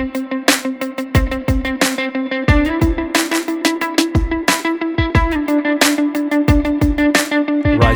Rise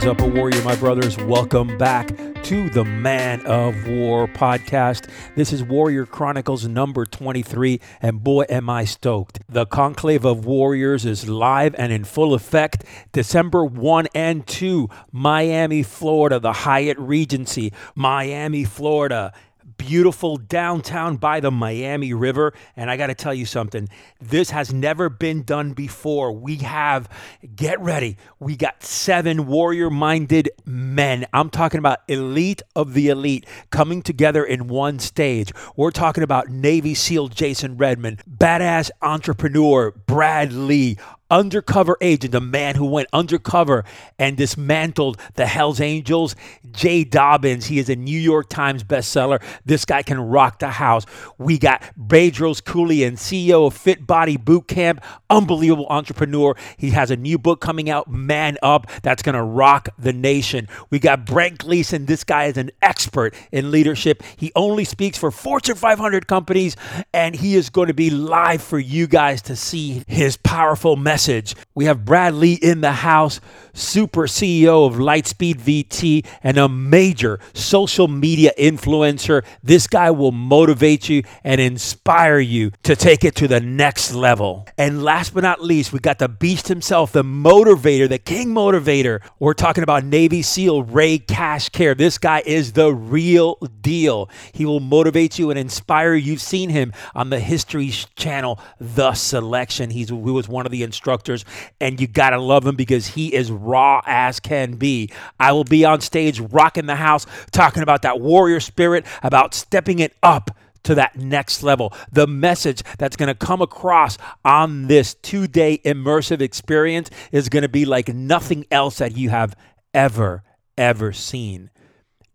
up, a warrior, my brothers. Welcome back to the Man of War podcast. This is Warrior Chronicles number 23, and boy, am I stoked. The Conclave of Warriors is live and in full effect December 1 and 2, Miami, Florida, the Hyatt Regency, Miami, Florida beautiful downtown by the Miami River. And I got to tell you something this has never been done before. We have, get ready, we got seven warrior minded men. I'm talking about elite of the elite coming together in one stage. We're talking about Navy SEAL Jason Redman, badass entrepreneur Brad Lea, undercover agent, the man who went undercover and dismantled the Hells Angels, Jay Dobyns. He is a New York Times bestseller. This guy can rock the house. We got Bedros Keuilian, CEO of Fit Body Boot Camp, unbelievable entrepreneur. He has a new book coming out, Man Up, that's going to rock the nation. We got Brent Gleeson. This guy is an expert in leadership. He only speaks for Fortune 500 companies, and he is going to be live for you guys to see his powerful message message. We have Brad Lea in the house, super CEO of Lightspeed VT and a major social media influencer. This guy will motivate you and inspire you to take it to the next level. And last but not least, we got the beast himself, the motivator, the king motivator. We're talking about Navy SEAL Ray Cashcare. This guy is the real deal. He will motivate you and inspire you. You've seen him on the History Channel, The Selection. He's, he was one of the instructors instructors, and you got to love him because he is raw as can be. I will be on stage rocking the house, talking about that warrior spirit, about stepping it up to that next level. The message that's going to come across on this two day immersive experience is going to be like nothing else that you have ever, ever seen.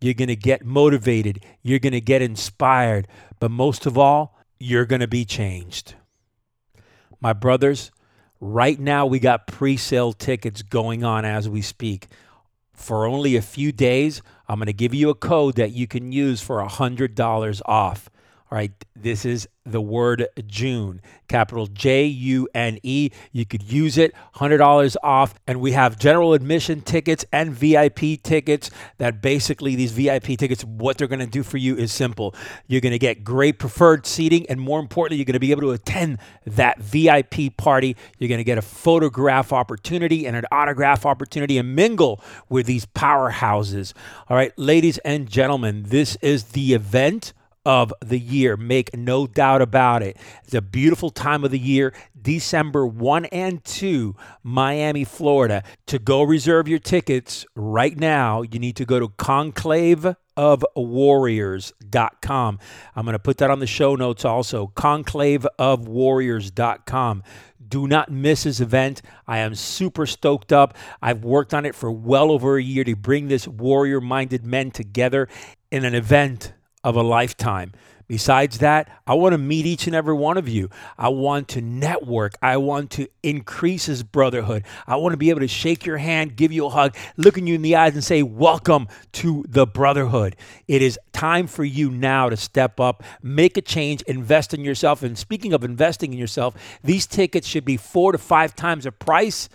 You're going to get motivated, you're going to get inspired, but most of all, you're going to be changed. My brothers, Right now, we got pre sale tickets going on as we speak. For only a few days, I'm going to give you a code that you can use for $100 off. All right, this is the word June, capital J U N E. You could use it, $100 off. And we have general admission tickets and VIP tickets. That basically, these VIP tickets, what they're going to do for you is simple. You're going to get great preferred seating, and more importantly, you're going to be able to attend that VIP party. You're going to get a photograph opportunity and an autograph opportunity and mingle with these powerhouses. All right, ladies and gentlemen, this is the event of the year. Make no doubt about it. It's a beautiful time of the year, December 1 and 2, Miami, Florida. To go reserve your tickets right now, you need to go to conclaveofwarriors.com. I'm going to put that on the show notes also. conclaveofwarriors.com. Do not miss this event. I am super stoked up. I've worked on it for well over a year to bring this warrior minded men together in an event of a lifetime. Besides that, I want to meet each and every one of you. I want to network. I want to increase his brotherhood. I want to be able to shake your hand, give you a hug, look in you in the eyes, and say, Welcome to the brotherhood. It is time for you now to step up, make a change, invest in yourself. And speaking of investing in yourself, these tickets should be four to five times the price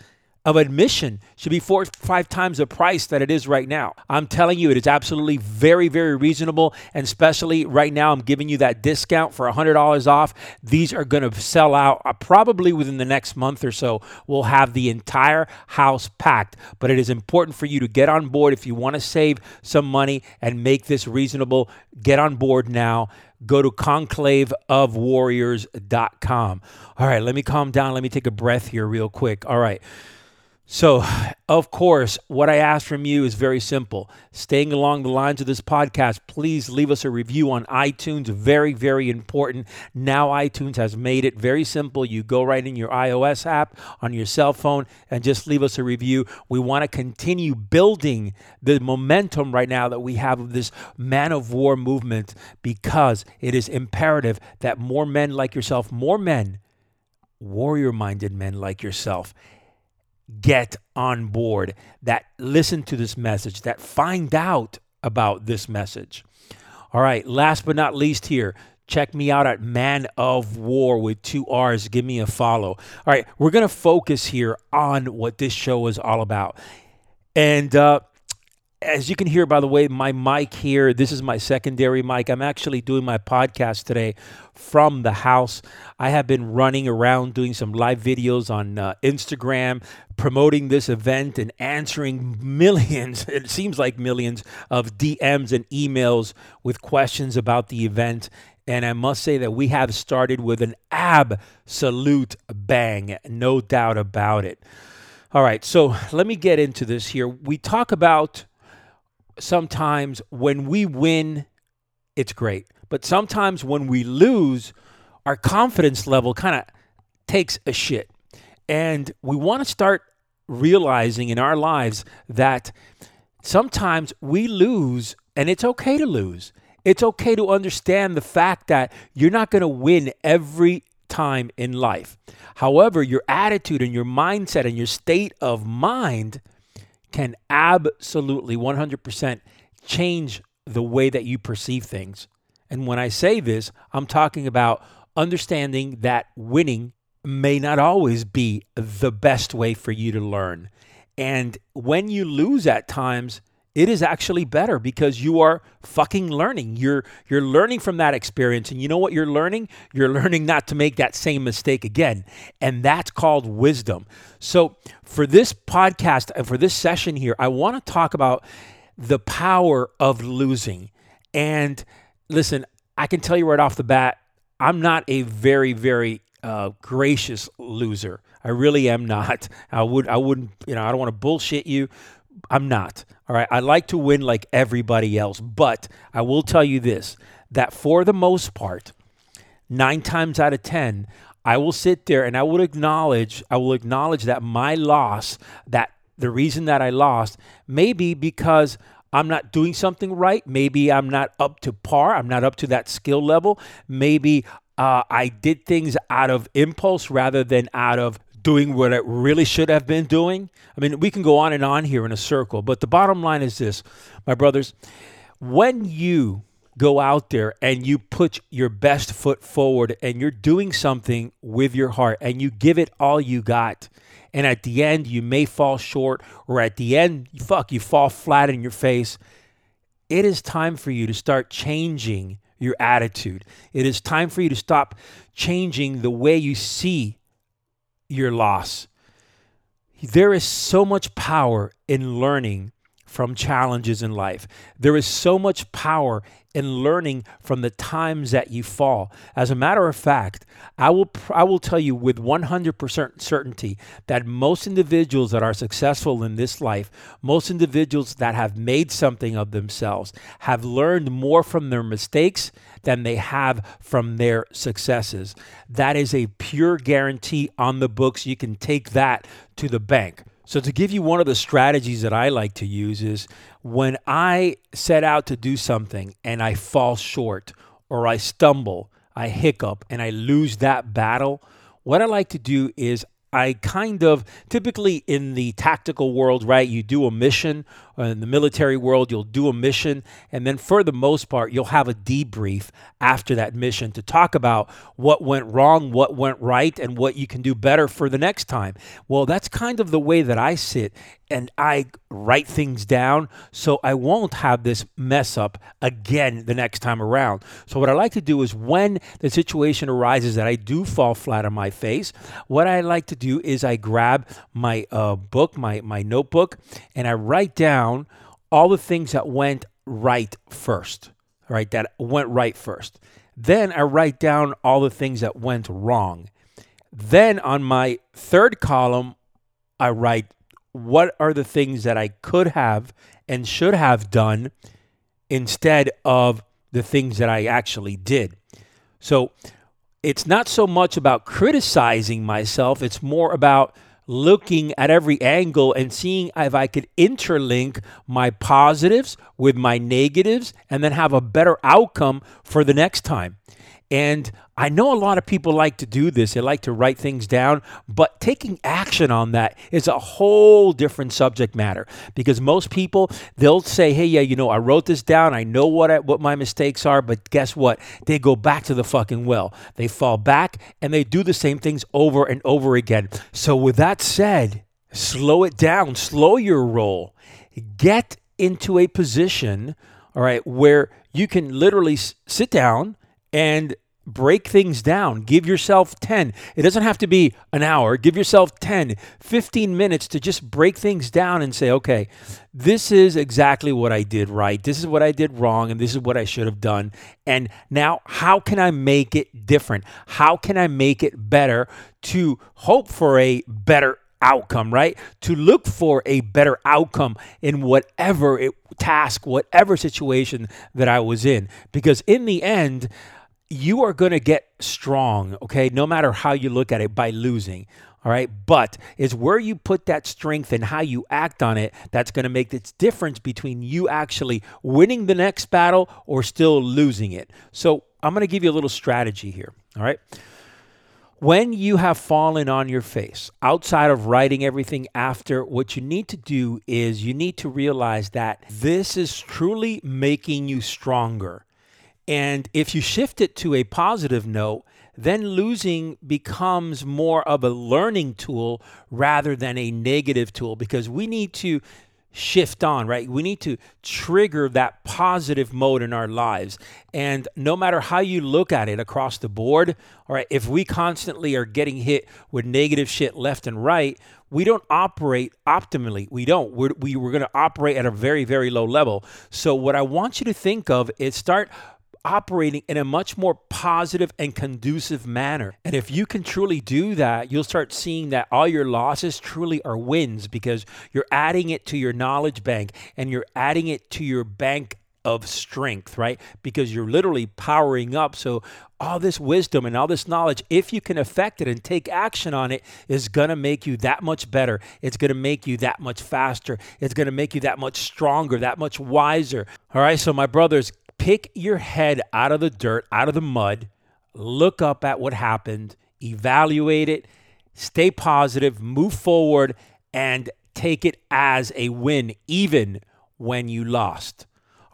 of admission should be four five times the price that it is right now. I'm telling you, it is absolutely very, very reasonable. And especially right now, I'm giving you that discount for $100 off. These are going to sell out uh, probably within the next month or so. We'll have the entire house packed. But it is important for you to get on board if you want to save some money and make this reasonable. Get on board now go to conclaveofwarriors.com. All right, let me calm down. Let me take a breath here, real quick. All right. So, of course, what I ask from you is very simple. Staying along the lines of this podcast, please leave us a review on iTunes. Very, very important. Now, iTunes has made it very simple. You go right in your iOS app on your cell phone and just leave us a review. We want to continue building the momentum right now that we have of this man of war movement because it is imperative that more men like yourself, more men, warrior minded men like yourself, get on board, that listen to this message, that find out about this message. All right, last but not least here, Check me out at Man of War with two R's. Give me a follow. All right, we're going to focus here on what this show is all about. And uh, as you can hear, by the way, my mic here, this is my secondary mic. I'm actually doing my podcast today from the house. I have been running around doing some live videos on uh, Instagram, promoting this event and answering millions, it seems like millions, of DMs and emails with questions about the event. And I must say that we have started with an absolute bang, no doubt about it. All right, so let me get into this here. We talk about sometimes when we win, it's great. But sometimes when we lose, our confidence level kind of takes a shit. And we want to start realizing in our lives that sometimes we lose and it's okay to lose. It's okay to understand the fact that you're not going to win every time in life. However, your attitude and your mindset and your state of mind can absolutely 100% change the way that you perceive things. And when I say this, I'm talking about understanding that winning may not always be the best way for you to learn. And when you lose at times, it is actually better because you are fucking learning. You're you're learning from that experience and you know what you're learning? You're learning not to make that same mistake again. And that's called wisdom. So, for this podcast and for this session here, I want to talk about the power of losing. And listen, I can tell you right off the bat, I'm not a very very uh, gracious loser. I really am not. I would I wouldn't you know I don't want to bullshit you, I'm not. All right. I like to win like everybody else, but I will tell you this that for the most part, nine times out of 10, I will sit there and I will acknowledge, I will acknowledge that my loss, that the reason that I lost may be because I'm not doing something right. Maybe I'm not up to par. I'm not up to that skill level. Maybe uh, I did things out of impulse rather than out of doing what it really should have been doing. I mean, we can go on and on here in a circle, but the bottom line is this, my brothers, when you go out there and you put your best foot forward and you're doing something with your heart and you give it all you got, and at the end you may fall short, or at the end, fuck, you fall flat in your face, it is time for you to start changing your attitude. It is time for you to stop changing the way you see your loss. There is so much power in learning from challenges in life. There is so much power in learning from the times that you fall. As a matter of fact, I will I will tell you with 100% certainty that most individuals that are successful in this life, most individuals that have made something of themselves have learned more from their mistakes than they have from their successes. That is a pure guarantee on the books. You can take that to the bank. So, to give you one of the strategies that I like to use is when I set out to do something and I fall short or I stumble, I hiccup, and I lose that battle, what I like to do is I kind of typically in the tactical world, right? You do a mission, in the military world, you'll do a mission, and then for the most part, you'll have a debrief after that mission to talk about what went wrong, what went right, and what you can do better for the next time. Well, that's kind of the way that I sit and I write things down so I won't have this mess up again the next time around. So, what I like to do is when the situation arises that I do fall flat on my face, what I like to do is I grab my uh, book, my, my notebook, and I write down all the things that went right first, right? That went right first. Then I write down all the things that went wrong. Then on my third column, I write what are the things that I could have and should have done instead of the things that I actually did. So it's not so much about criticizing myself, it's more about looking at every angle and seeing if I could interlink my positives with my negatives and then have a better outcome for the next time. And I know a lot of people like to do this. They like to write things down, but taking action on that is a whole different subject matter because most people they'll say, "Hey, yeah, you know, I wrote this down. I know what I, what my mistakes are, but guess what? They go back to the fucking well. They fall back and they do the same things over and over again." So with that said, slow it down, slow your roll. Get into a position, all right, where you can literally sit down and break things down. Give yourself 10. It doesn't have to be an hour. Give yourself 10, 15 minutes to just break things down and say, okay, this is exactly what I did right. This is what I did wrong. And this is what I should have done. And now, how can I make it different? How can I make it better to hope for a better outcome, right? To look for a better outcome in whatever it, task, whatever situation that I was in. Because in the end, you are going to get strong, okay, no matter how you look at it by losing. All right. But it's where you put that strength and how you act on it that's going to make the difference between you actually winning the next battle or still losing it. So I'm going to give you a little strategy here. All right. When you have fallen on your face, outside of writing everything after, what you need to do is you need to realize that this is truly making you stronger. And if you shift it to a positive note, then losing becomes more of a learning tool rather than a negative tool because we need to shift on, right? We need to trigger that positive mode in our lives. And no matter how you look at it across the board, all right, if we constantly are getting hit with negative shit left and right, we don't operate optimally. We don't. We're, we, we're going to operate at a very, very low level. So, what I want you to think of is start operating in a much more positive and conducive manner. And if you can truly do that, you'll start seeing that all your losses truly are wins because you're adding it to your knowledge bank and you're adding it to your bank of strength, right? Because you're literally powering up. So, all this wisdom and all this knowledge, if you can affect it and take action on it, is going to make you that much better. It's going to make you that much faster. It's going to make you that much stronger, that much wiser. All right. So, my brothers, pick your head out of the dirt, out of the mud, look up at what happened, evaluate it, stay positive, move forward, and take it as a win, even when you lost.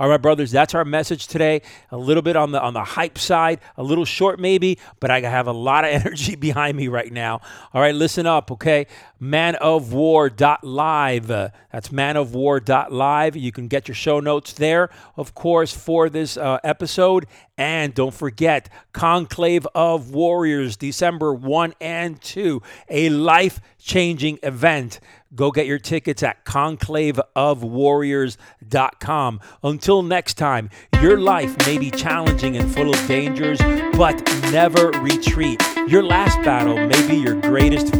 All right, brothers, that's our message today. A little bit on the on the hype side, a little short maybe, but I have a lot of energy behind me right now. All right, listen up, okay? manofwar.live. That's manofwar.live. You can get your show notes there, of course, for this uh, episode. And don't forget, Conclave of Warriors, December 1 and 2, a life changing event. Go get your tickets at conclaveofwarriors.com. Until next time, your life may be challenging and full of dangers, but never retreat. Your last battle may be your greatest